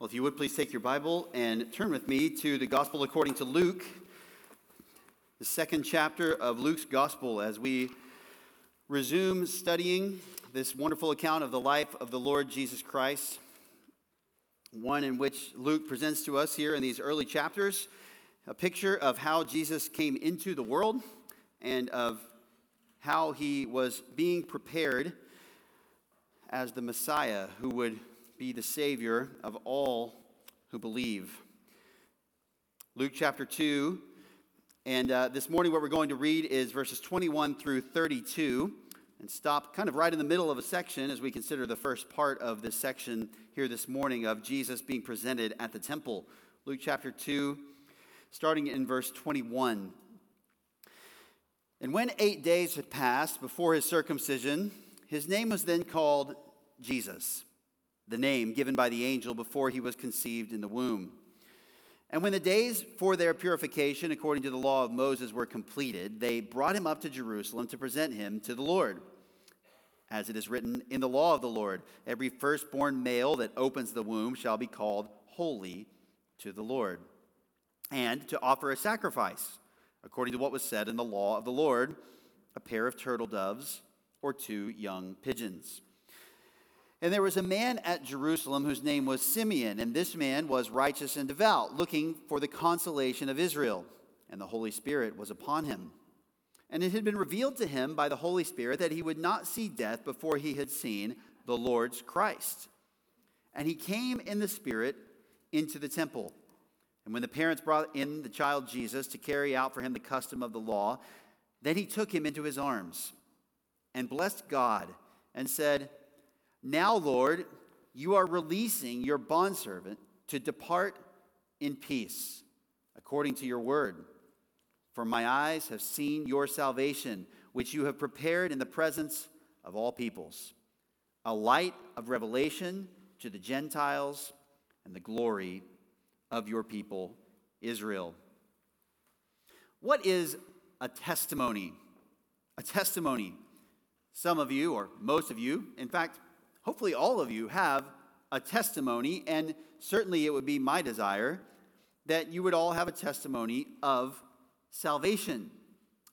Well, if you would please take your Bible and turn with me to the Gospel according to Luke, the second chapter of Luke's Gospel, as we resume studying this wonderful account of the life of the Lord Jesus Christ, one in which Luke presents to us here in these early chapters a picture of how Jesus came into the world and of how he was being prepared as the Messiah who would be the Savior of all who believe. Luke chapter 2, and uh, this morning what we're going to read is verses 21 through 32, and stop kind of right in the middle of a section as we consider the first part of this section here this morning of Jesus being presented at the temple. Luke chapter 2, starting in verse 21. And when eight days had passed before his circumcision, his name was then called Jesus the name given by the angel before he was conceived in the womb. And when the days for their purification, according to the law of Moses, were completed, they brought him up to Jerusalem to present him to the Lord. As it is written in the law of the Lord, every firstborn male that opens the womb shall be called holy to the Lord. And to offer a sacrifice, according to what was said in the law of the Lord, a pair of turtle doves or two young pigeons. And there was a man at Jerusalem whose name was Simeon, and this man was righteous and devout, looking for the consolation of Israel. And the Holy Spirit was upon him. And it had been revealed to him by the Holy Spirit that he would not see death before he had seen the Lord's Christ. And he came in the Spirit into the temple. And when the parents brought in the child Jesus to carry out for him the custom of the law, then he took him into his arms and blessed God and said, now, Lord, you are releasing your bondservant to depart in peace, according to your word. For my eyes have seen your salvation, which you have prepared in the presence of all peoples, a light of revelation to the Gentiles and the glory of your people, Israel. What is a testimony? A testimony. Some of you, or most of you, in fact, hopefully all of you have a testimony, and certainly it would be my desire that you would all have a testimony of salvation,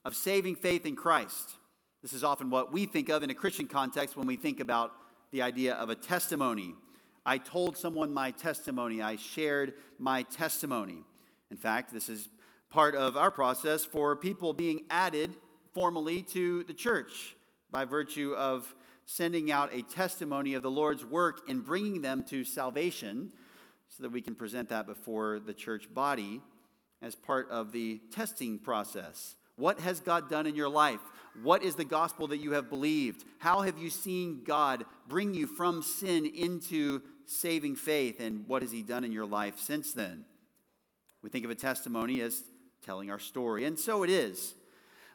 of saving faith in Christ. This is often what we think of in a Christian context when we think about the idea of a testimony. I told someone my testimony, I shared my testimony. In fact, this is part of our process for people being added formally to the church by virtue of sending out a testimony of the Lord's work in bringing them to salvation so that we can present that before the church body as part of the testing process. What has God done in your life? What is the gospel that you have believed? How have you seen God bring you from sin into saving faith? And what has He done in your life since then? We think of a testimony as telling our story, and so it is.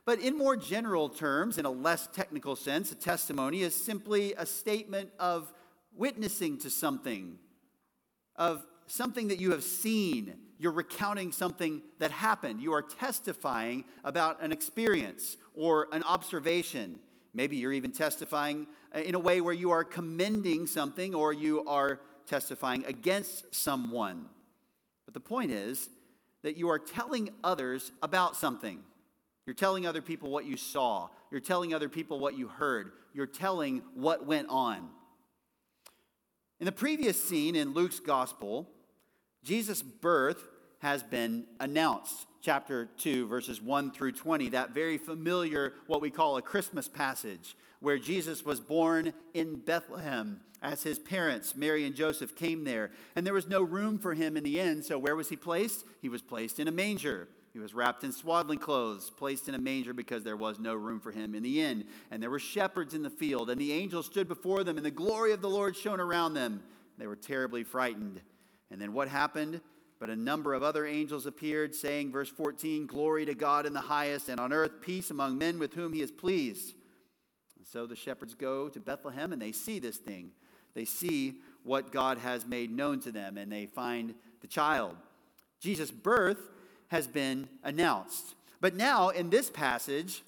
But in more general terms, in a less technical sense, a testimony is simply a statement of witnessing to something, of something that you have seen. You're recounting something that happened. You are testifying about an experience or an observation. Maybe you're even testifying uh, in a way where you are commending something or you are testifying against someone. But the point is that you are telling others about something. You're telling other people what you saw. You're telling other people what you heard. You're telling what went on. In the previous scene in Luke's gospel, Jesus' birth has been announced. Chapter 2, verses 1 through 20, that very familiar, what we call a Christmas passage, where Jesus was born in Bethlehem as his parents, Mary and Joseph, came there. And there was no room for him in the inn, so where was he placed? He was placed in a manger. He was wrapped in swaddling clothes, placed in a manger because there was no room for him in the inn. And there were shepherds in the field, and the angel stood before them, and the glory of the Lord shone around them. They were terribly frightened. And then what happened? But a number of other angels appeared, saying, verse 14, Glory to God in the highest, and on earth peace among men with whom he is pleased. And so the shepherds go to Bethlehem, and they see this thing. They see what God has made known to them, and they find the child. Jesus' birth has been announced. But now, in this passage,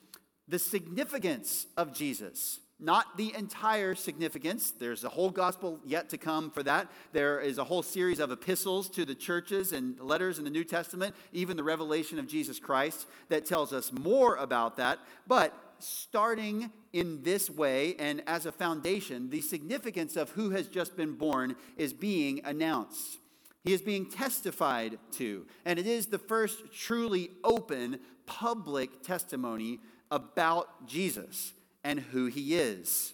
the significance of Jesus Not the entire significance. There's a whole gospel yet to come for that. There is a whole series of epistles to the churches and letters in the New Testament, even the revelation of Jesus Christ, that tells us more about that. But starting in this way and as a foundation, the significance of who has just been born is being announced. He is being testified to. And it is the first truly open public testimony about Jesus and who he is.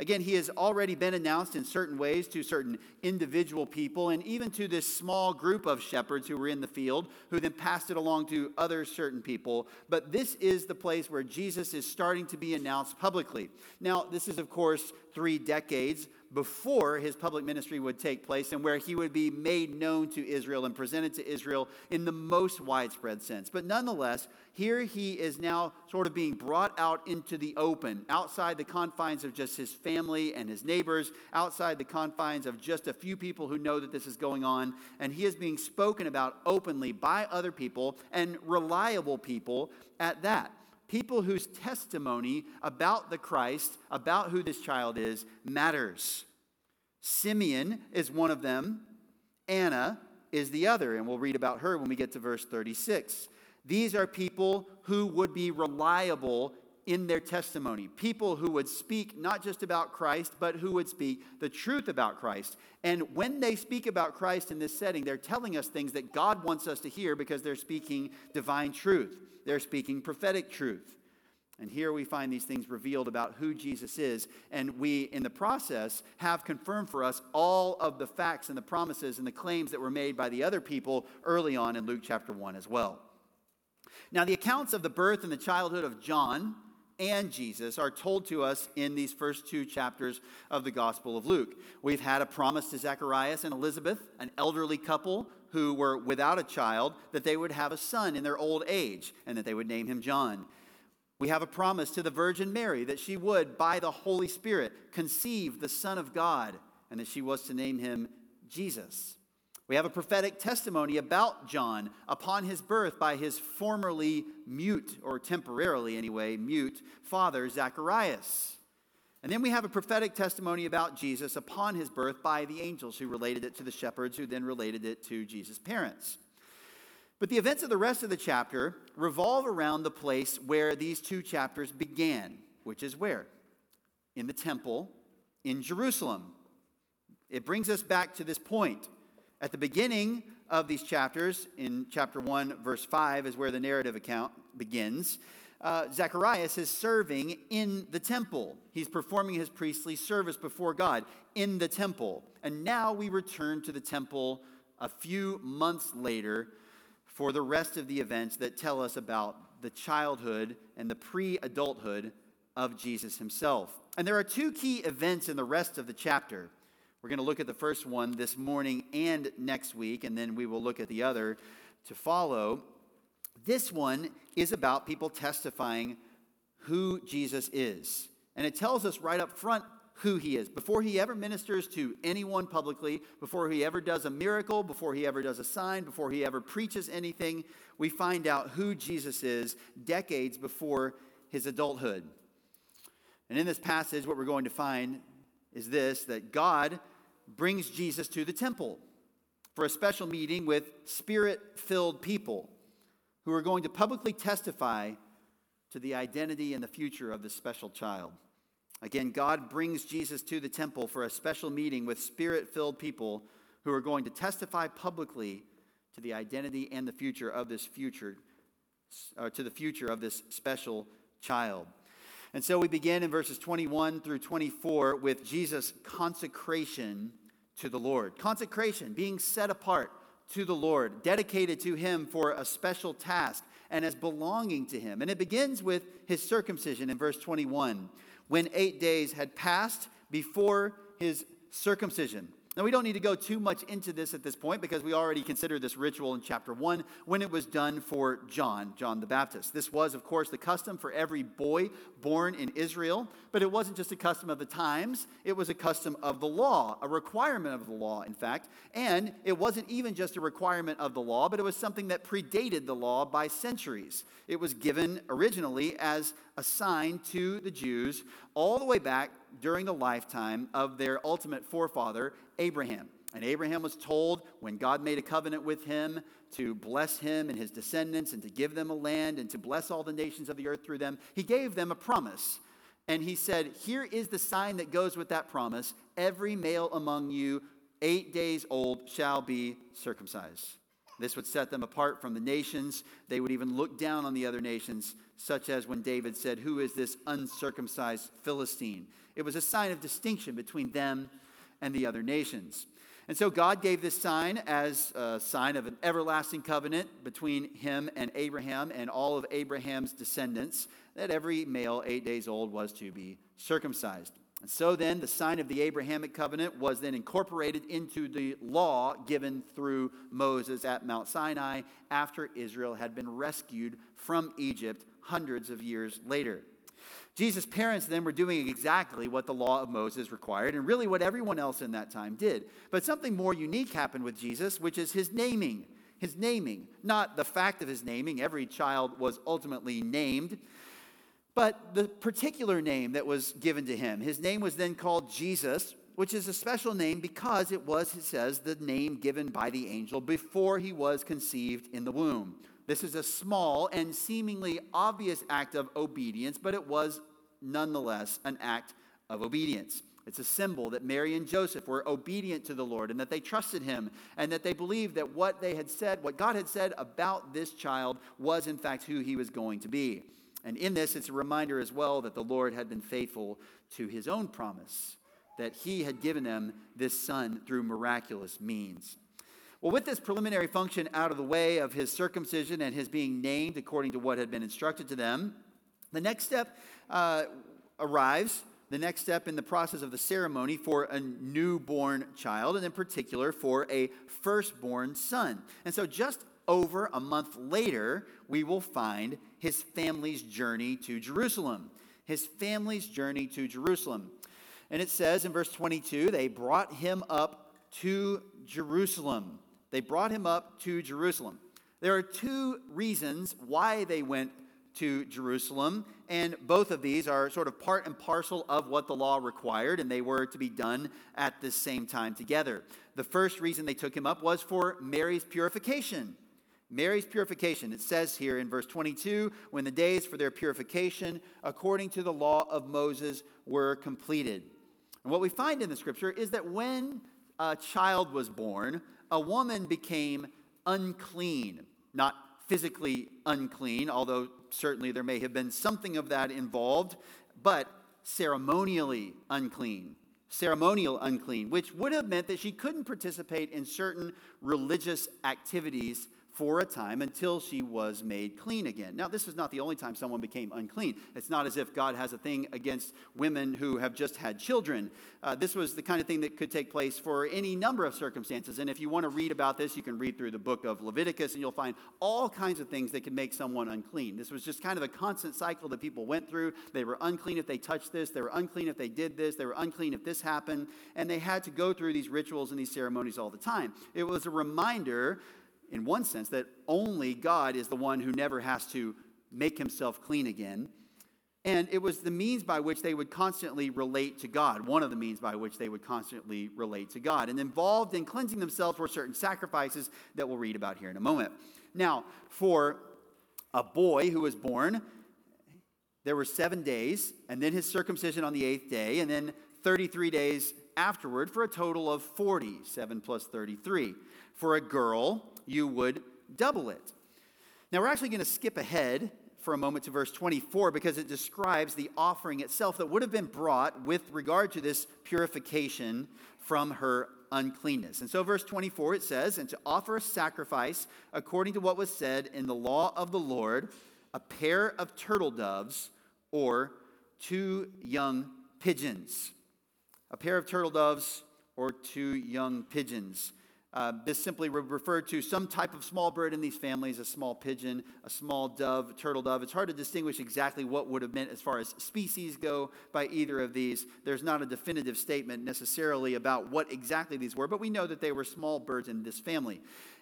Again, he has already been announced in certain ways to certain individual people and even to this small group of shepherds who were in the field, who then passed it along to other certain people. But this is the place where Jesus is starting to be announced publicly. Now, this is, of course, three decades before his public ministry would take place and where he would be made known to Israel and presented to Israel in the most widespread sense. But nonetheless, here he is now sort of being brought out into the open, outside the confines of just his family and his neighbors, outside the confines of just a few people who know that this is going on. And he is being spoken about openly by other people and reliable people at that people whose testimony about the Christ, about who this child is, matters. Simeon is one of them, Anna is the other, and we'll read about her when we get to verse 36. These are people who would be reliable in their testimony. People who would speak not just about Christ, but who would speak the truth about Christ. And when they speak about Christ in this setting, they're telling us things that God wants us to hear because they're speaking divine truth, they're speaking prophetic truth. And here we find these things revealed about who Jesus is. And we, in the process, have confirmed for us all of the facts and the promises and the claims that were made by the other people early on in Luke chapter 1 as well. Now, the accounts of the birth and the childhood of John and Jesus are told to us in these first two chapters of the Gospel of Luke. We've had a promise to Zacharias and Elizabeth, an elderly couple who were without a child, that they would have a son in their old age and that they would name him John. We have a promise to the Virgin Mary that she would, by the Holy Spirit, conceive the Son of God and that she was to name him Jesus. We have a prophetic testimony about John upon his birth by his formerly mute, or temporarily anyway, mute father, Zacharias. And then we have a prophetic testimony about Jesus upon his birth by the angels who related it to the shepherds, who then related it to Jesus' parents. But the events of the rest of the chapter revolve around the place where these two chapters began, which is where? In the temple in Jerusalem. It brings us back to this point. At the beginning of these chapters, in chapter 1, verse 5, is where the narrative account begins. Uh, Zacharias is serving in the temple. He's performing his priestly service before God in the temple. And now we return to the temple a few months later for the rest of the events that tell us about the childhood and the pre adulthood of Jesus himself. And there are two key events in the rest of the chapter. We're going to look at the first one this morning and next week, and then we will look at the other to follow. This one is about people testifying who Jesus is. And it tells us right up front who he is. Before he ever ministers to anyone publicly, before he ever does a miracle, before he ever does a sign, before he ever preaches anything, we find out who Jesus is decades before his adulthood. And in this passage, what we're going to find is this that God brings Jesus to the temple for a special meeting with spirit filled people who are going to publicly testify to the identity and the future of this special child. Again, God brings Jesus to the temple for a special meeting with spirit filled people who are going to testify publicly to the identity and the future of this future, uh, to the future of this special child. And so we begin in verses 21 through 24 with Jesus' consecration to the Lord. Consecration, being set apart to the Lord, dedicated to Him for a special task and as belonging to Him. And it begins with His circumcision in verse 21, when eight days had passed before His circumcision. Now, we don't need to go too much into this at this point because we already considered this ritual in chapter 1 when it was done for John, John the Baptist. This was, of course, the custom for every boy born in Israel, but it wasn't just a custom of the times, it was a custom of the law, a requirement of the law, in fact. And it wasn't even just a requirement of the law, but it was something that predated the law by centuries. It was given originally as a a sign to the Jews all the way back during the lifetime of their ultimate forefather, Abraham. And Abraham was told when God made a covenant with him to bless him and his descendants and to give them a land and to bless all the nations of the earth through them, he gave them a promise. And he said, Here is the sign that goes with that promise every male among you, eight days old, shall be circumcised. This would set them apart from the nations. They would even look down on the other nations, such as when David said, Who is this uncircumcised Philistine? It was a sign of distinction between them and the other nations. And so God gave this sign as a sign of an everlasting covenant between him and Abraham and all of Abraham's descendants that every male eight days old was to be circumcised. And so then, the sign of the Abrahamic covenant was then incorporated into the law given through Moses at Mount Sinai after Israel had been rescued from Egypt hundreds of years later. Jesus' parents then were doing exactly what the law of Moses required, and really what everyone else in that time did. But something more unique happened with Jesus, which is his naming. His naming, not the fact of his naming. Every child was ultimately named, but the particular name that was given to him. His name was then called Jesus, which is a special name because it was, it says, the name given by the angel before he was conceived in the womb. This is a small and seemingly obvious act of obedience, but it was nonetheless an act of obedience. It's a symbol that Mary and Joseph were obedient to the Lord and that they trusted him and that they believed that what they had said, what God had said about this child, was in fact who he was going to be. And in this, it's a reminder as well that the Lord had been faithful to his own promise, that he had given them this son through miraculous means. Well, with this preliminary function out of the way of his circumcision and his being named according to what had been instructed to them, the next step uh, arrives, the next step in the process of the ceremony for a newborn child, and in particular for a firstborn son. And so, just over a month later, we will find his family's journey to Jerusalem. His family's journey to Jerusalem. And it says in verse 22 they brought him up to Jerusalem. They brought him up to Jerusalem. There are two reasons why they went to Jerusalem, and both of these are sort of part and parcel of what the law required, and they were to be done at the same time together. The first reason they took him up was for Mary's purification. Mary's purification. It says here in verse 22 when the days for their purification, according to the law of Moses, were completed. And what we find in the scripture is that when a child was born, a woman became unclean. Not physically unclean, although certainly there may have been something of that involved, but ceremonially unclean ceremonial unclean, which would have meant that she couldn't participate in certain religious activities for a time until she was made clean again. Now, this is not the only time someone became unclean. It's not as if God has a thing against women who have just had children. Uh, this was the kind of thing that could take place for any number of circumstances. And if you want to read about this, you can read through the book of Leviticus and you'll find all kinds of things that can make someone unclean. This was just kind of a constant cycle that people went through. They were unclean if they touched this, they were unclean if they did this, they were unclean if this happened. And they had to go through these rituals and these ceremonies all the time. It was a reminder in one sense, that only God is the one who never has to make himself clean again. And it was the means by which they would constantly relate to God, one of the means by which they would constantly relate to God. And involved in cleansing themselves were certain sacrifices that we'll read about here in a moment. Now, for a boy who was born, there were seven days, and then his circumcision on the eighth day, and then 33 days afterward for a total of 40, 7 plus 33. For a girl, you would double it. Now, we're actually going to skip ahead for a moment to verse 24 because it describes the offering itself that would have been brought with regard to this purification from her uncleanness. And so, verse 24, it says, And to offer a sacrifice according to what was said in the law of the Lord, a pair of turtle doves or two young pigeons. A pair of turtle doves or two young pigeons. Uh, this simply referred to some type of small bird in these families, a small pigeon, a small dove, turtle dove. It's hard to distinguish exactly what would have meant as far as species go by either of these. There's not a definitive statement necessarily about what exactly these were, but we know that they were small birds in this family.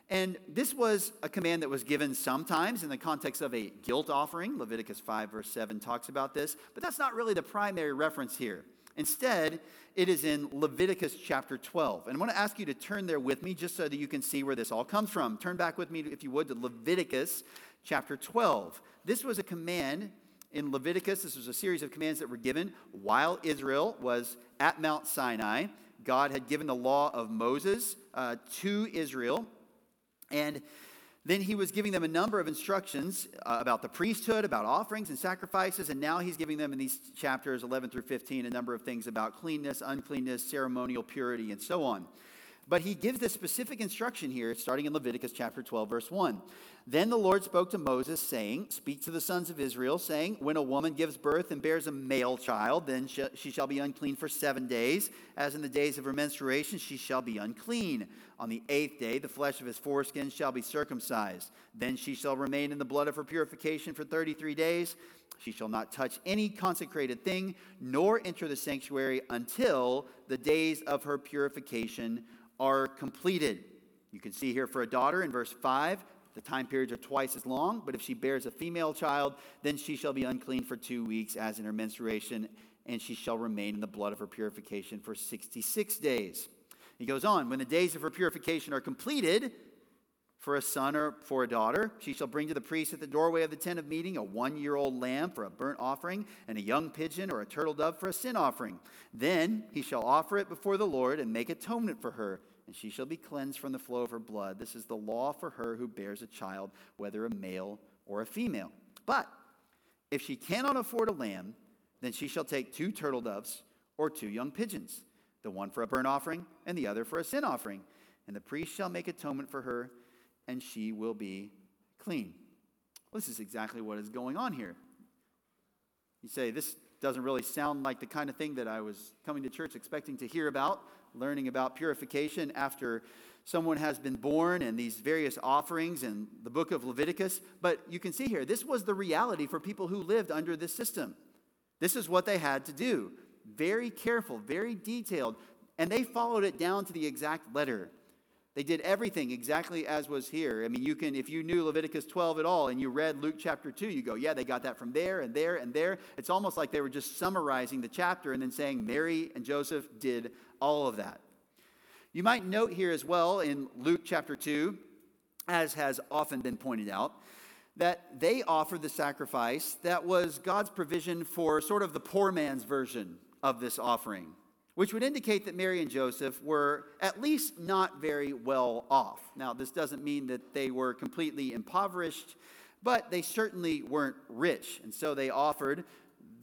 And this was a command that was given sometimes in the context of a guilt offering. Leviticus 5, verse 7 talks about this, but that's not really the primary reference here. Instead, it is in Leviticus chapter 12. And I want to ask you to turn there with me just so that you can see where this all comes from. Turn back with me, if you would, to Leviticus chapter 12. This was a command in Leviticus. This was a series of commands that were given while Israel was at Mount Sinai. God had given the law of Moses uh, to Israel and then he was giving them a number of instructions uh, about the priesthood, about offerings and sacrifices, and now he's giving them in these chapters 11 through 15 a number of things about cleanness, uncleanness, ceremonial purity, and so on. But he gives this specific instruction here, starting in Leviticus chapter 12, verse 1. Then the Lord spoke to Moses, saying, Speak to the sons of Israel, saying, When a woman gives birth and bears a male child, then she shall be unclean for seven days. As in the days of her menstruation, she shall be unclean. On the eighth day, the flesh of his foreskin shall be circumcised. Then she shall remain in the blood of her purification for 33 days. She shall not touch any consecrated thing, nor enter the sanctuary until the days of her purification are completed. You can see here for a daughter in verse 5, the time periods are twice as long, but if she bears a female child, then she shall be unclean for two weeks, as in her menstruation, and she shall remain in the blood of her purification for 66 days. He goes on, when the days of her purification are completed, for a son or for a daughter. She shall bring to the priest at the doorway of the tent of meeting a one year old lamb for a burnt offering, and a young pigeon or a turtle dove for a sin offering. Then he shall offer it before the Lord and make atonement for her and she shall be cleansed from the flow of her blood. This is the law for her who bears a child, whether a male or a female. But if she cannot afford a lamb, then she shall take two turtle doves or two young pigeons, the one for a burnt offering and the other for a sin offering. And the priest shall make atonement for her, and she will be clean. Well, this is exactly what is going on here. You say, this doesn't really sound like the kind of thing that I was coming to church expecting to hear about learning about purification after someone has been born and these various offerings in the book of Leviticus. But you can see here, this was the reality for people who lived under this system. This is what they had to do. Very careful, very detailed. And they followed it down to the exact letter. They did everything exactly as was here. I mean, you can, if you knew Leviticus 12 at all and you read Luke chapter 2, you go, yeah, they got that from there and there and there. It's almost like they were just summarizing the chapter and then saying Mary and Joseph did all of that. You might note here as well in Luke chapter 2, as has often been pointed out, that they offered the sacrifice that was God's provision for sort of the poor man's version of this offering, which would indicate that Mary and Joseph were at least not very well off. Now, this doesn't mean that they were completely impoverished, but they certainly weren't rich. And so they offered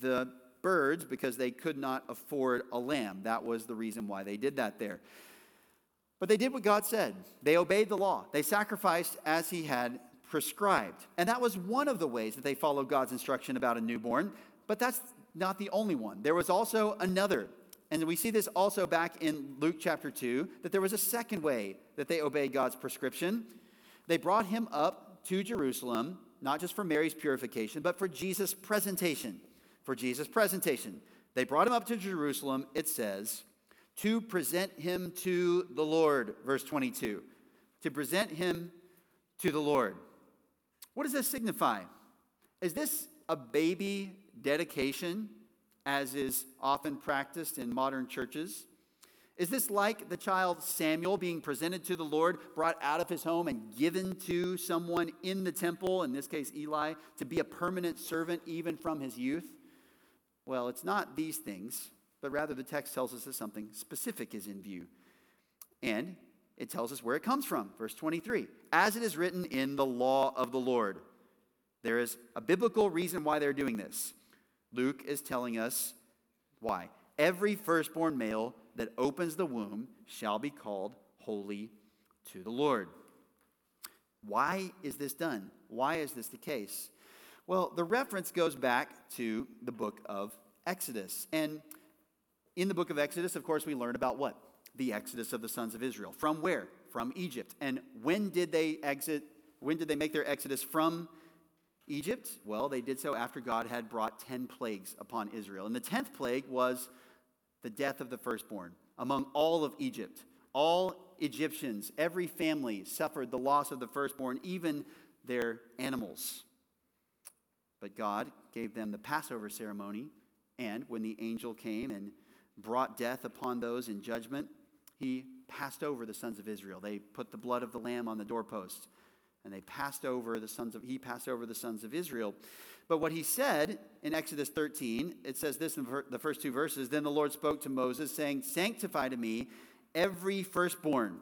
the birds because they could not afford a lamb. That was the reason why they did that there. But they did what God said. They obeyed the law. They sacrificed as He had prescribed. And that was one of the ways that they followed God's instruction about a newborn. But that's not the only one. There was also another. And we see this also back in Luke chapter 2 that there was a second way that they obeyed God's prescription. They brought him up to Jerusalem, not just for Mary's purification, but for Jesus' presentation for Jesus' presentation. They brought him up to Jerusalem, it says, to present him to the Lord, verse 22. To present him to the Lord. What does this signify? Is this a baby dedication, as is often practiced in modern churches? Is this like the child Samuel being presented to the Lord, brought out of his home and given to someone in the temple, in this case Eli, to be a permanent servant even from his youth? Well, it's not these things, but rather the text tells us that something specific is in view. And it tells us where it comes from. Verse 23 As it is written in the law of the Lord. There is a biblical reason why they're doing this. Luke is telling us why. Every firstborn male that opens the womb shall be called holy to the Lord. Why is this done? Why is this the case? Well, the reference goes back to the book of Exodus. And in the book of Exodus, of course, we learn about what? The exodus of the sons of Israel. From where? From Egypt. And when did they exit? When did they make their exodus from Egypt? Well, they did so after God had brought 10 plagues upon Israel. And the 10th plague was the death of the firstborn among all of Egypt. All Egyptians, every family suffered the loss of the firstborn, even their animals. But God gave them the Passover ceremony, and when the angel came and brought death upon those in judgment, he passed over the sons of Israel. They put the blood of the lamb on the doorpost, and they passed over the sons of he passed over the sons of Israel. But what he said in Exodus 13, it says this in the first two verses, then the Lord spoke to Moses saying, "Sanctify to me every firstborn,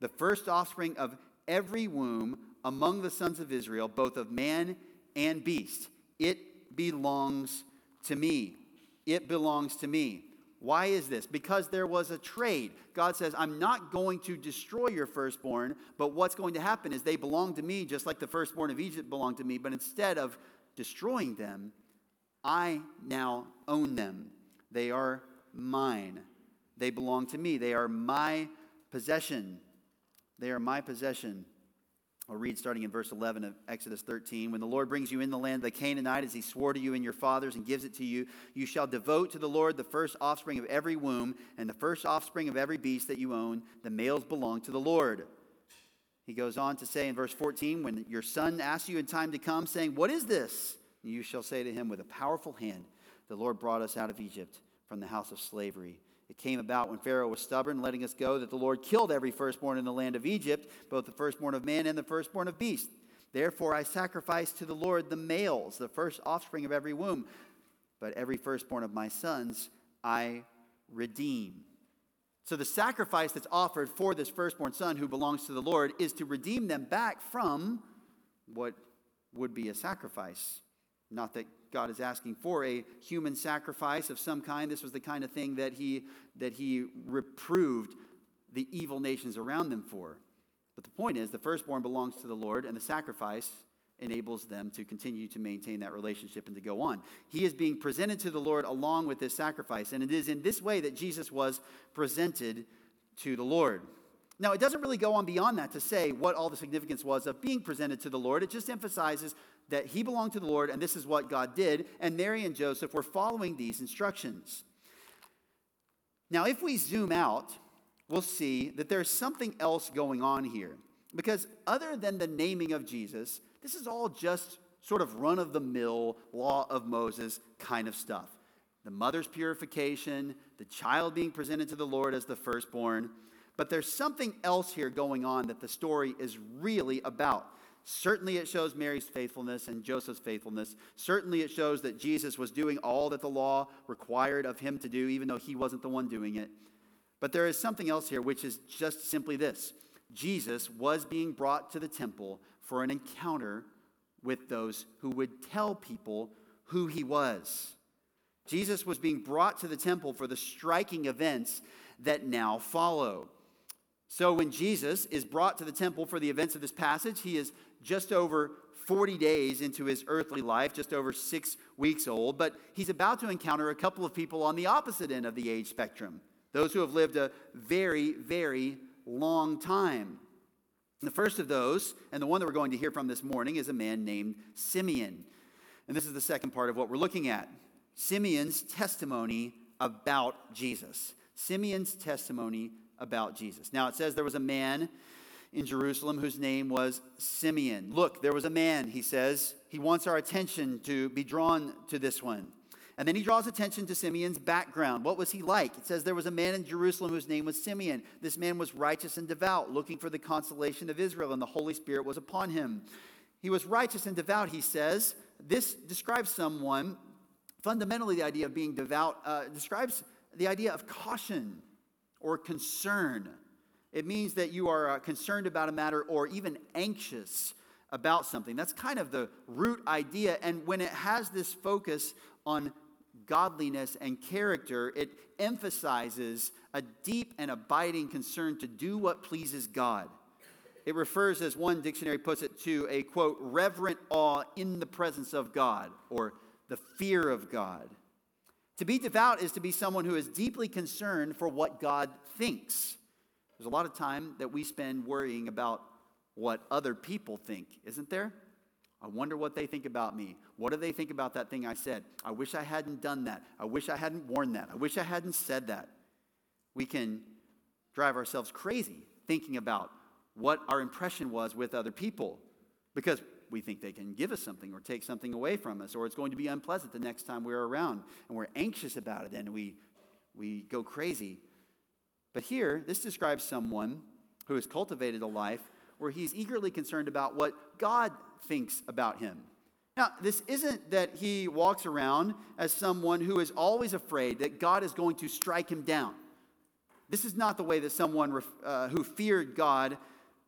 the first offspring of every womb among the sons of Israel, both of man and beast. It belongs to me. It belongs to me. Why is this? Because there was a trade. God says, I'm not going to destroy your firstborn, but what's going to happen is they belong to me just like the firstborn of Egypt belonged to me, but instead of destroying them, I now own them. They are mine. They belong to me. They are my possession. They are my possession. I'll read starting in verse 11 of Exodus 13. When the Lord brings you in the land of the Canaanite, as he swore to you and your fathers and gives it to you, you shall devote to the Lord the first offspring of every womb and the first offspring of every beast that you own. The males belong to the Lord. He goes on to say in verse 14, When your son asks you in time to come, saying, What is this? You shall say to him, With a powerful hand, the Lord brought us out of Egypt from the house of slavery. It came about when Pharaoh was stubborn, letting us go, that the Lord killed every firstborn in the land of Egypt, both the firstborn of man and the firstborn of beast. Therefore, I sacrifice to the Lord the males, the first offspring of every womb. But every firstborn of my sons I redeem. So, the sacrifice that's offered for this firstborn son who belongs to the Lord is to redeem them back from what would be a sacrifice. Not that God is asking for a human sacrifice of some kind. This was the kind of thing that he, that he reproved the evil nations around them for. But the point is, the firstborn belongs to the Lord, and the sacrifice enables them to continue to maintain that relationship and to go on. He is being presented to the Lord along with this sacrifice, and it is in this way that Jesus was presented to the Lord. Now, it doesn't really go on beyond that to say what all the significance was of being presented to the Lord. It just emphasizes that he belonged to the Lord and this is what God did, and Mary and Joseph were following these instructions. Now, if we zoom out, we'll see that there's something else going on here. Because other than the naming of Jesus, this is all just sort of run of the mill, law of Moses kind of stuff. The mother's purification, the child being presented to the Lord as the firstborn. But there's something else here going on that the story is really about. Certainly, it shows Mary's faithfulness and Joseph's faithfulness. Certainly, it shows that Jesus was doing all that the law required of him to do, even though he wasn't the one doing it. But there is something else here, which is just simply this Jesus was being brought to the temple for an encounter with those who would tell people who he was. Jesus was being brought to the temple for the striking events that now follow. So, when Jesus is brought to the temple for the events of this passage, he is just over 40 days into his earthly life, just over six weeks old, but he's about to encounter a couple of people on the opposite end of the age spectrum those who have lived a very, very long time. And the first of those, and the one that we're going to hear from this morning, is a man named Simeon. And this is the second part of what we're looking at Simeon's testimony about Jesus. Simeon's testimony about Jesus. Now, it says there was a man in Jerusalem whose name was Simeon. Look, there was a man, he says. He wants our attention to be drawn to this one. And then he draws attention to Simeon's background. What was he like? It says there was a man in Jerusalem whose name was Simeon. This man was righteous and devout, looking for the consolation of Israel, and the Holy Spirit was upon him. He was righteous and devout, he says. This describes someone, fundamentally, the idea of being devout uh, describes the idea of caution or concern. It means that you are uh, concerned about a matter or even anxious about something. That's kind of the root idea. And when it has this focus on godliness and character, it emphasizes a deep and abiding concern to do what pleases God. It refers, as one dictionary puts it, to a quote, reverent awe in the presence of God or the fear of God. To be devout is to be someone who is deeply concerned for what God thinks. There's a lot of time that we spend worrying about what other people think, isn't there? I wonder what they think about me. What do they think about that thing I said? I wish I hadn't done that. I wish I hadn't worn that. I wish I hadn't said that. We can drive ourselves crazy thinking about what our impression was with other people because we think they can give us something or take something away from us or it's going to be unpleasant the next time we're around and we're anxious about it and we, we go crazy. But here, this describes someone who has cultivated a life where he's eagerly concerned about what God thinks about him. Now, this isn't that he walks around as someone who is always afraid that God is going to strike him down. This is not the way that someone uh, who feared God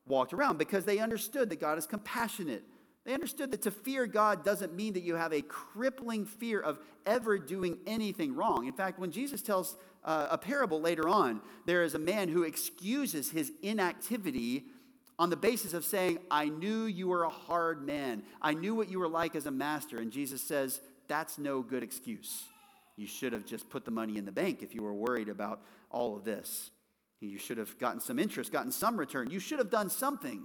walked around because they understood that God is compassionate. They understood that to fear God doesn't mean that you have a crippling fear of ever doing anything wrong. In fact, when Jesus tells uh, a parable later on, there is a man who excuses his inactivity on the basis of saying, I knew you were a hard man. I knew what you were like as a master. And Jesus says, That's no good excuse. You should have just put the money in the bank if you were worried about all of this. You should have gotten some interest, gotten some return. You should have done something.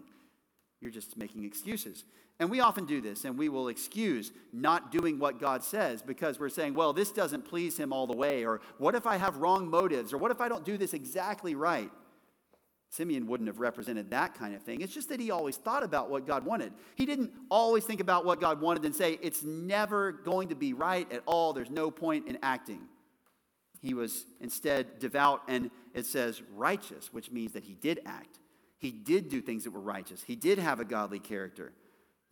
You're just making excuses. And we often do this, and we will excuse not doing what God says because we're saying, well, this doesn't please him all the way, or what if I have wrong motives, or what if I don't do this exactly right? Simeon wouldn't have represented that kind of thing. It's just that he always thought about what God wanted. He didn't always think about what God wanted and say, it's never going to be right at all. There's no point in acting. He was instead devout and it says righteous, which means that he did act. He did do things that were righteous. He did have a godly character.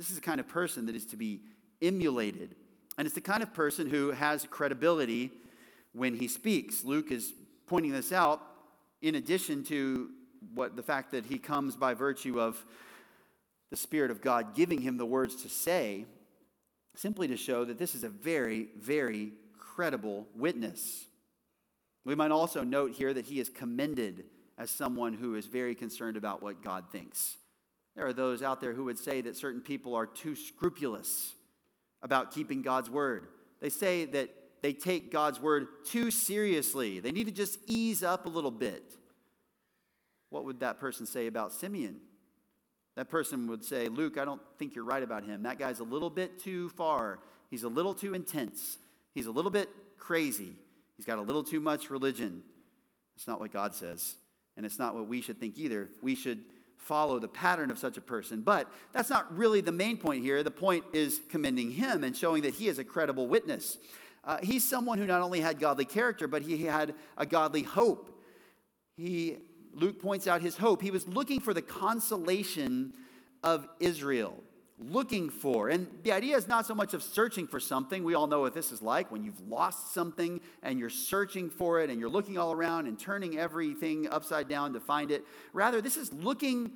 This is the kind of person that is to be emulated. And it's the kind of person who has credibility when he speaks. Luke is pointing this out in addition to what the fact that he comes by virtue of the Spirit of God giving him the words to say, simply to show that this is a very, very credible witness. We might also note here that he is commended as someone who is very concerned about what God thinks. There are those out there who would say that certain people are too scrupulous about keeping God's word. They say that they take God's word too seriously. They need to just ease up a little bit. What would that person say about Simeon? That person would say, Luke, I don't think you're right about him. That guy's a little bit too far. He's a little too intense. He's a little bit crazy. He's got a little too much religion. It's not what God says. And it's not what we should think either. We should follow the pattern of such a person. But that's not really the main point here. The point is commending him and showing that he is a credible witness. Uh, he's someone who not only had godly character, but he had a godly hope. He, Luke points out his hope. He was looking for the consolation of Israel looking for. And the idea is not so much of searching for something. We all know what this is like when you've lost something and you're searching for it and you're looking all around and turning everything upside down to find it. Rather, this is looking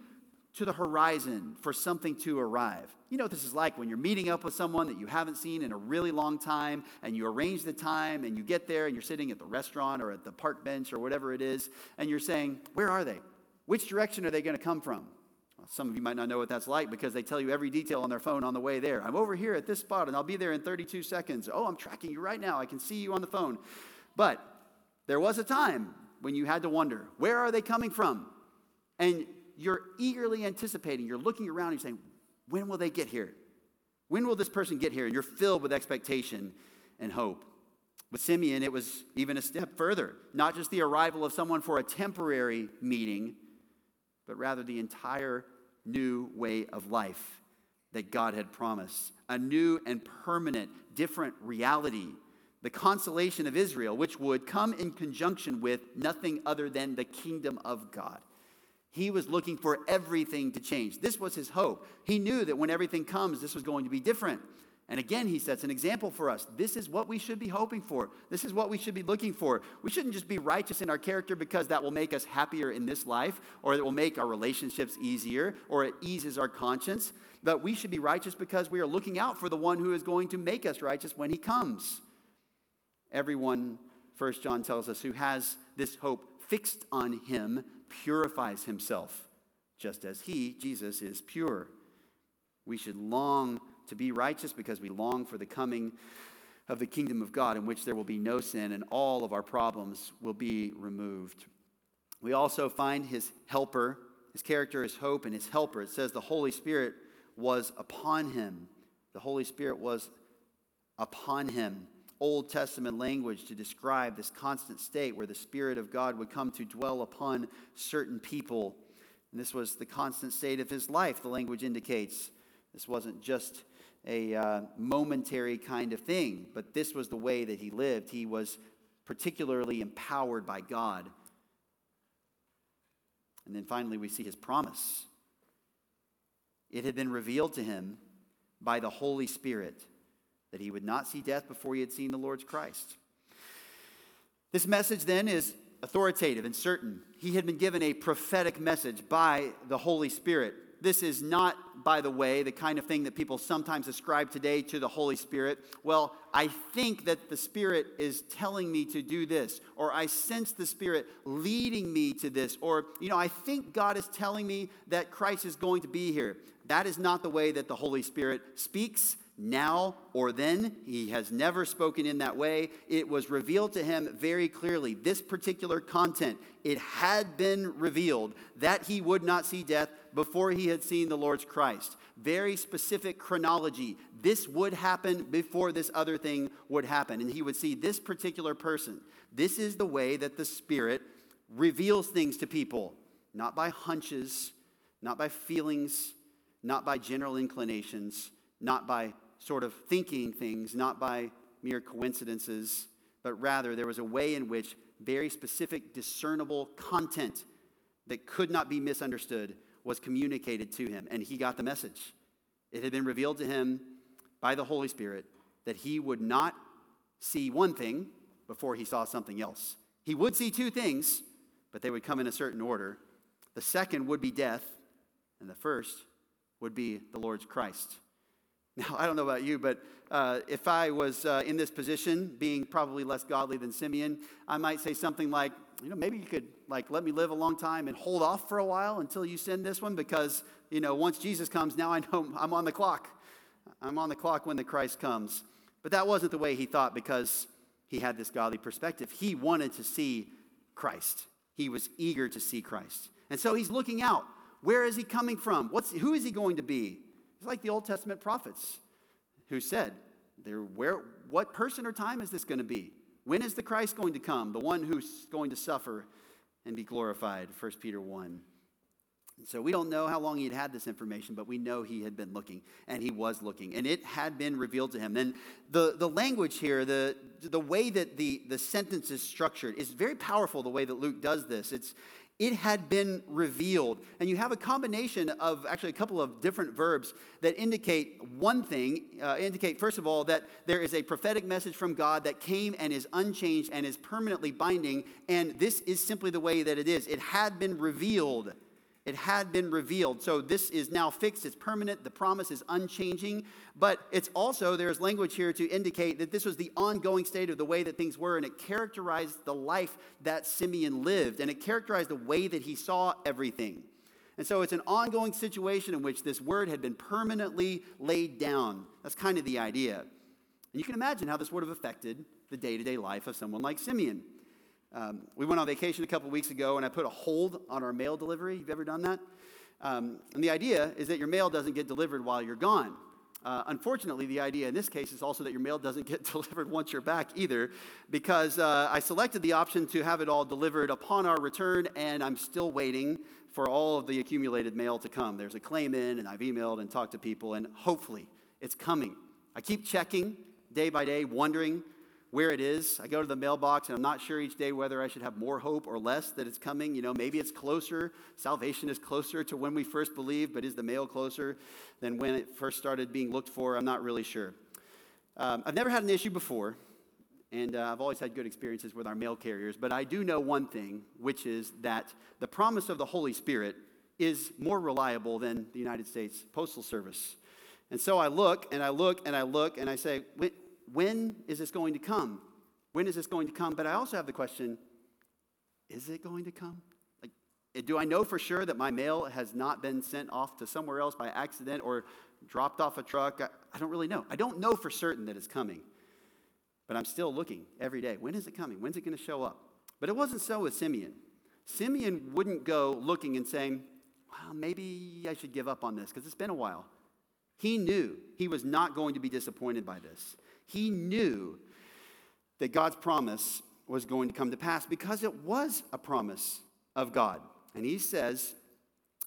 to the horizon for something to arrive. You know what this is like when you're meeting up with someone that you haven't seen in a really long time and you arrange the time and you get there and you're sitting at the restaurant or at the park bench or whatever it is and you're saying, Where are they? Which direction are they going to come from? Some of you might not know what that's like because they tell you every detail on their phone on the way there. I'm over here at this spot and I'll be there in 32 seconds. Oh, I'm tracking you right now. I can see you on the phone. But there was a time when you had to wonder, where are they coming from? And you're eagerly anticipating, you're looking around and you're saying, when will they get here? When will this person get here? And you're filled with expectation and hope. With Simeon, it was even a step further. Not just the arrival of someone for a temporary meeting, but rather the entire new way of life that God had promised, a new and permanent, different reality, the consolation of Israel, which would come in conjunction with nothing other than the kingdom of God. He was looking for everything to change. This was his hope. He knew that when everything comes, this was going to be different. And again, he sets an example for us. This is what we should be hoping for. This is what we should be looking for. We shouldn't just be righteous in our character because that will make us happier in this life, or it will make our relationships easier, or it eases our conscience. But we should be righteous because we are looking out for the one who is going to make us righteous when he comes. Everyone, First John tells us, who has this hope fixed on him purifies himself, just as he, Jesus, is pure. We should long to be righteous because we long for the coming of the kingdom of God in which there will be no sin and all of our problems will be removed. We also find his helper, his character, his hope, and his helper. It says the Holy Spirit was upon him. The Holy Spirit was upon him. Old Testament language to describe this constant state where the Spirit of God would come to dwell upon certain people. And this was the constant state of his life, the language indicates. This wasn't just a uh, momentary kind of thing, but this was the way that he lived. He was particularly empowered by God. And then finally, we see his promise. It had been revealed to him by the Holy Spirit that he would not see death before he had seen the Lord's Christ. This message then is authoritative and certain. He had been given a prophetic message by the Holy Spirit this is not, by the way, the kind of thing that people sometimes ascribe today to the Holy Spirit. Well, I think that the Spirit is telling me to do this, or I sense the Spirit leading me to this, or, you know, I think God is telling me that Christ is going to be here. That is not the way that the Holy Spirit speaks now or then. He has never spoken in that way. It was revealed to him very clearly. This particular content, it had been revealed that he would not see death before he had seen the Lord's Christ. Very specific chronology. This would happen before this other thing would happen. And he would see this particular person. This is the way that the Spirit reveals things to people, not by hunches, not by feelings, not by general inclinations, not by sort of thinking things, not by mere coincidences, but rather there was a way in which very specific, discernible content that could not be misunderstood was communicated to him, and he got the message. It had been revealed to him by the Holy Spirit that he would not see one thing before he saw something else. He would see two things, but they would come in a certain order. The second would be death, and the first would be the Lord's Christ. Now, I don't know about you, but uh, if I was uh, in this position, being probably less godly than Simeon, I might say something like, you know, maybe you could like let me live a long time and hold off for a while until you send this one because, you know, once Jesus comes, now I know I'm on the clock. I'm on the clock when the Christ comes. But that wasn't the way he thought because he had this godly perspective. He wanted to see Christ. He was eager to see Christ. And so he's looking out. Where is he coming from? What's, who is he going to be? It's like the Old Testament prophets who said, where, What person or time is this going to be? When is the Christ going to come? The one who's going to suffer and be glorified, 1 Peter 1. So we don't know how long he'd had this information, but we know he had been looking, and he was looking, and it had been revealed to him. And the, the language here, the, the way that the, the sentence is structured, is very powerful the way that Luke does this. It's, it had been revealed. And you have a combination of actually a couple of different verbs that indicate one thing, uh, indicate, first of all, that there is a prophetic message from God that came and is unchanged and is permanently binding. And this is simply the way that it is. It had been revealed. It had been revealed. So this is now fixed, it's permanent, the promise is unchanging. But it's also, there's language here to indicate that this was the ongoing state of the way that things were, and it characterized the life that Simeon lived, and it characterized the way that he saw everything. And so it's an ongoing situation in which this word had been permanently laid down. That's kind of the idea. And you can imagine how this would have affected the day to day life of someone like Simeon. Um, we went on vacation a couple weeks ago, and I put a hold on our mail delivery. You've ever done that? Um, and the idea is that your mail doesn't get delivered while you're gone. Uh, unfortunately, the idea in this case is also that your mail doesn't get delivered once you're back either, because uh, I selected the option to have it all delivered upon our return, and I'm still waiting for all of the accumulated mail to come. There's a claim in, and I've emailed and talked to people, and hopefully it's coming. I keep checking day by day, wondering where it is. I go to the mailbox and I'm not sure each day whether I should have more hope or less that it's coming. You know, maybe it's closer. Salvation is closer to when we first believed, but is the mail closer than when it first started being looked for? I'm not really sure. Um, I've never had an issue before, and uh, I've always had good experiences with our mail carriers, but I do know one thing, which is that the promise of the Holy Spirit is more reliable than the United States Postal Service. And so I look and I look and I look and I say, when is this going to come? When is this going to come? But I also have the question is it going to come? Like, do I know for sure that my mail has not been sent off to somewhere else by accident or dropped off a truck? I, I don't really know. I don't know for certain that it's coming, but I'm still looking every day. When is it coming? When's it going to show up? But it wasn't so with Simeon. Simeon wouldn't go looking and saying, well, maybe I should give up on this because it's been a while. He knew he was not going to be disappointed by this. He knew that God's promise was going to come to pass because it was a promise of God. And he says,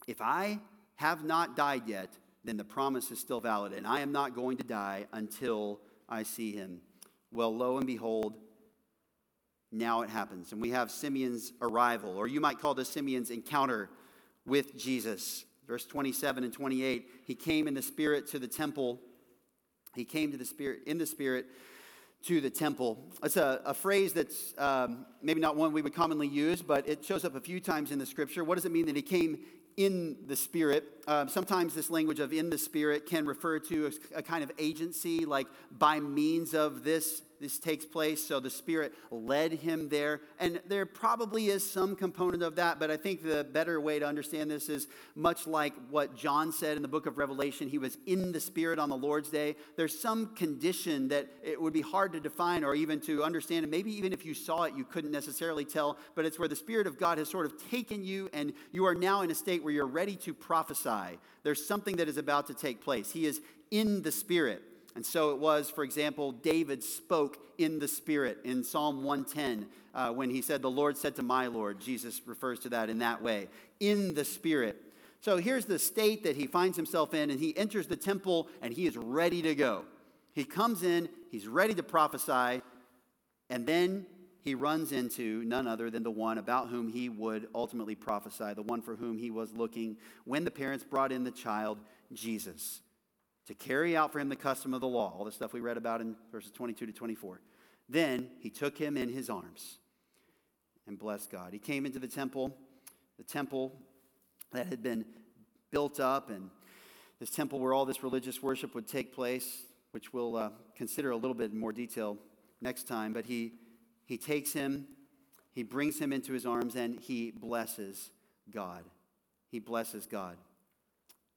If I have not died yet, then the promise is still valid, and I am not going to die until I see him. Well, lo and behold, now it happens. And we have Simeon's arrival, or you might call this Simeon's encounter with Jesus. Verse 27 and 28 He came in the Spirit to the temple. He came to the Spirit, in the Spirit to the temple. It's a, a phrase that's um, maybe not one we would commonly use, but it shows up a few times in the scripture. What does it mean that he came in the Spirit. Um, sometimes this language of in the Spirit can refer to a, a, kind of agency, like by means of this this takes place. So the Spirit led him there. And there probably is some component of that, but I think the better way to understand this is much like what John said in the book of Revelation. He was in the Spirit on the Lord's day. There's some condition that it would be hard to define or even to understand. And maybe even if you saw it, you couldn't necessarily tell, but it's where the Spirit of God has sort of taken you and you are now in a state where you're ready to prophesy. There's something that is about to take place. He is in the Spirit. And so it was, for example, David spoke in the Spirit in Psalm 110 uh, when he said, The Lord said to my Lord. Jesus refers to that in that way, in the Spirit. So here's the state that he finds himself in, and he enters the temple and he is ready to go. He comes in, he's ready to prophesy, and then he runs into none other than the one about whom he would ultimately prophesy, the one for whom he was looking when the parents brought in the child, Jesus to carry out for him the custom of the law, all the stuff we read about in verses 22 to 24. Then he took him in his arms and blessed God. He came into the temple, the temple that had been built up, and this temple where all this religious worship would take place, which we'll uh, consider a little bit in more detail next time. But he, he takes him, he brings him into his arms, and he blesses God. He blesses God.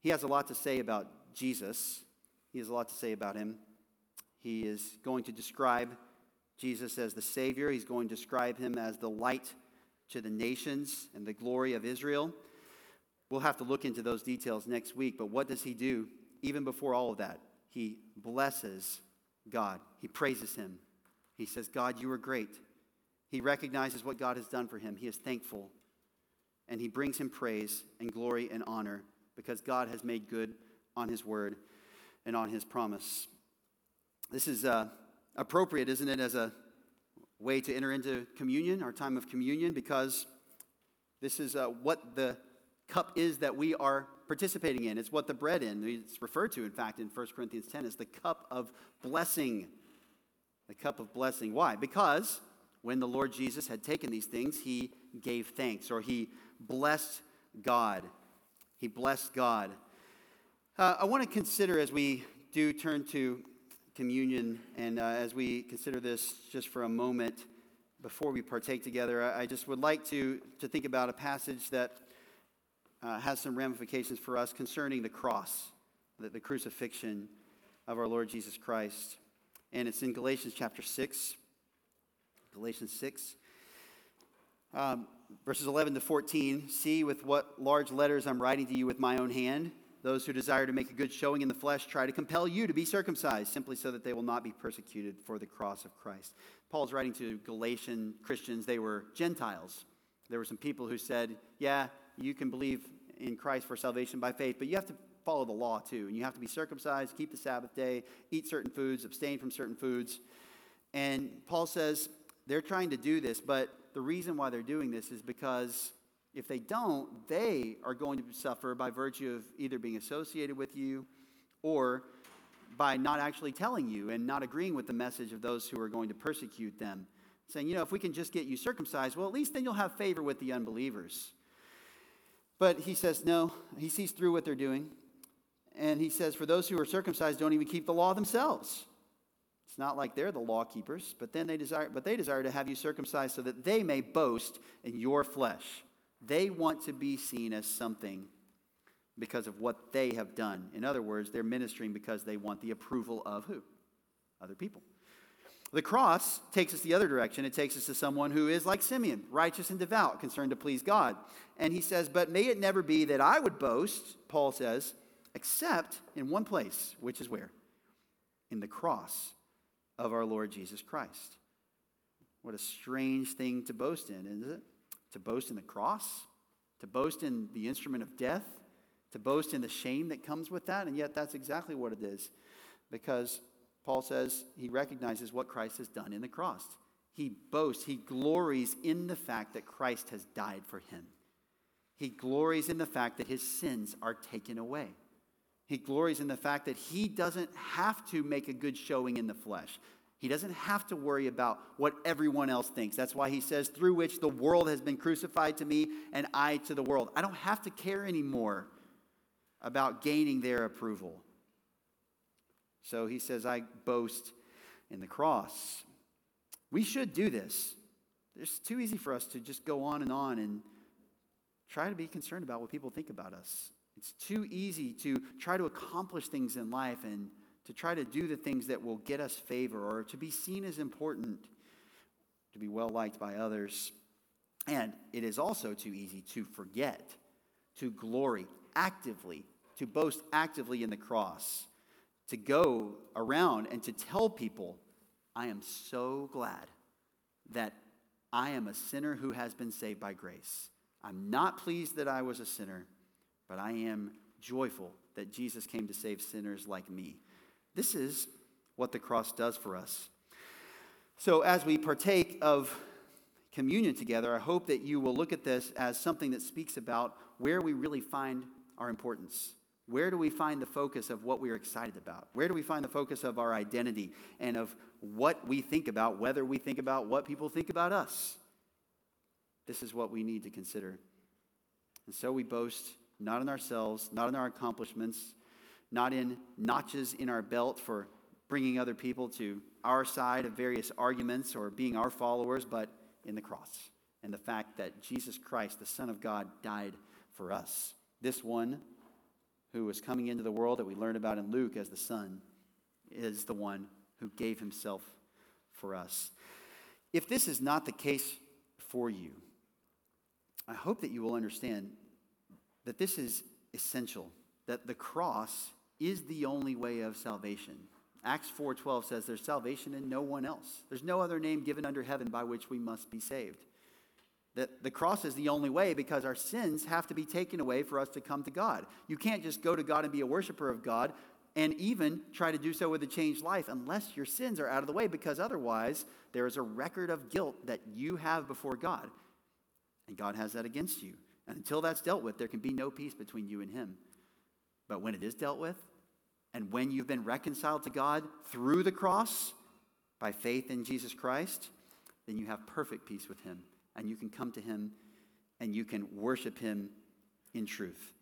He has a lot to say about Jesus. He has a lot to say about him. He is going to describe Jesus as the Savior, he's going to describe him as the light to the nations and the glory of Israel. We'll have to look into those details next week, but what does he do even before all of that? He blesses God, he praises him. He says, God, you are great. He recognizes what God has done for him, he is thankful, and he brings him praise and glory and honor because God has made good on his word and on his promise. This is uh, appropriate, isn't it, as a way to enter into communion, our time of communion, because this is uh, what the cup is that we are participating in. It's what the bread in. It's referred to, in fact, in 1 Corinthians 10 as the cup of blessing. The cup of blessing. Why? Because when the Lord Jesus had taken these things, he gave thanks or he blessed God. He blessed God. Uh, I want to consider as we do turn to communion and uh, as we consider this just for a moment before we partake together, I, I just would like to, to think about a passage that uh, has some ramifications for us concerning the cross, the, the crucifixion of our Lord Jesus Christ. And it's in Galatians chapter 6. Galatians 6. Um, verses 11 to 14. See with what large letters I'm writing to you with my own hand. Those who desire to make a good showing in the flesh try to compel you to be circumcised, simply so that they will not be persecuted for the cross of Christ. Paul's writing to Galatian Christians. They were Gentiles. There were some people who said, Yeah, you can believe in Christ for salvation by faith, but you have to follow the law too. And you have to be circumcised, keep the Sabbath day, eat certain foods, abstain from certain foods. And Paul says they're trying to do this, but the reason why they're doing this is because if they don't, they are going to suffer by virtue of either being associated with you or by not actually telling you and not agreeing with the message of those who are going to persecute them. Saying, you know, if we can just get you circumcised, well, at least then you'll have favor with the unbelievers. But he says, no, he sees through what they're doing. And he says, for those who are circumcised don't even keep the law themselves. It's not like they're the law keepers, but then they desire, but they desire to have you circumcised so that they may boast in your flesh. They want to be seen as something because of what they have done. In other words, they're ministering because they want the approval of who? Other people. The cross takes us the other direction. It takes us to someone who is like Simeon, righteous and devout, concerned to please God. And he says, But may it never be that I would boast, Paul says, except in one place, which is where? In the cross of our Lord Jesus Christ. What a strange thing to boast in, isn't it? To boast in the cross, to boast in the instrument of death, to boast in the shame that comes with that, and yet that's exactly what it is. Because Paul says he recognizes what Christ has done in the cross. He boasts, he glories in the fact that Christ has died for him. He glories in the fact that his sins are taken away. He glories in the fact that he doesn't have to make a good showing in the flesh. He doesn't have to worry about what everyone else thinks. That's why he says, through which the world has been crucified to me and I to the world. I don't have to care anymore about gaining their approval. So he says, I boast in the cross. We should do this. It's too easy for us to just go on and on and try to be concerned about what people think about us. It's too easy to try to accomplish things in life and to try to do the things that will get us favor or to be seen as important, to be well liked by others. And it is also too easy to forget, to glory actively, to boast actively in the cross, to go around and to tell people, I am so glad that I am a sinner who has been saved by grace. I'm not pleased that I was a sinner, but I am joyful that Jesus came to save sinners like me. This is what the cross does for us. So, as we partake of communion together, I hope that you will look at this as something that speaks about where we really find our importance. Where do we find the focus of what we are excited about? Where do we find the focus of our identity and of what we think about, whether we think about what people think about us? This is what we need to consider. And so we boast not in ourselves, not in our accomplishments, not in notches in our belt for bringing other people to our side of various arguments or being our followers, but in the cross and the fact that Jesus Christ, the Son of God, died for us. This one who was coming into the world that we learned about in Luke as the Son is the one who gave himself for us. If this is not the case for you, I hope that you will understand that this is essential, that the cross is the only way of salvation. Acts 4:12 says there's salvation in no one else. There's no other name given under heaven by which we must be saved. That the cross is the only way because our sins have to be taken away for us to come to God. You can't just go to God and be a worshiper of God and even try to do so with a changed life unless your sins are out of the way because otherwise there is a record of guilt that you have before God. And God has that against you. And until that's dealt with, there can be no peace between you and Him. But when it is dealt with, and when you've been reconciled to God through the cross by faith in Jesus Christ, then you have perfect peace with Him. And you can come to Him and you can worship Him in truth.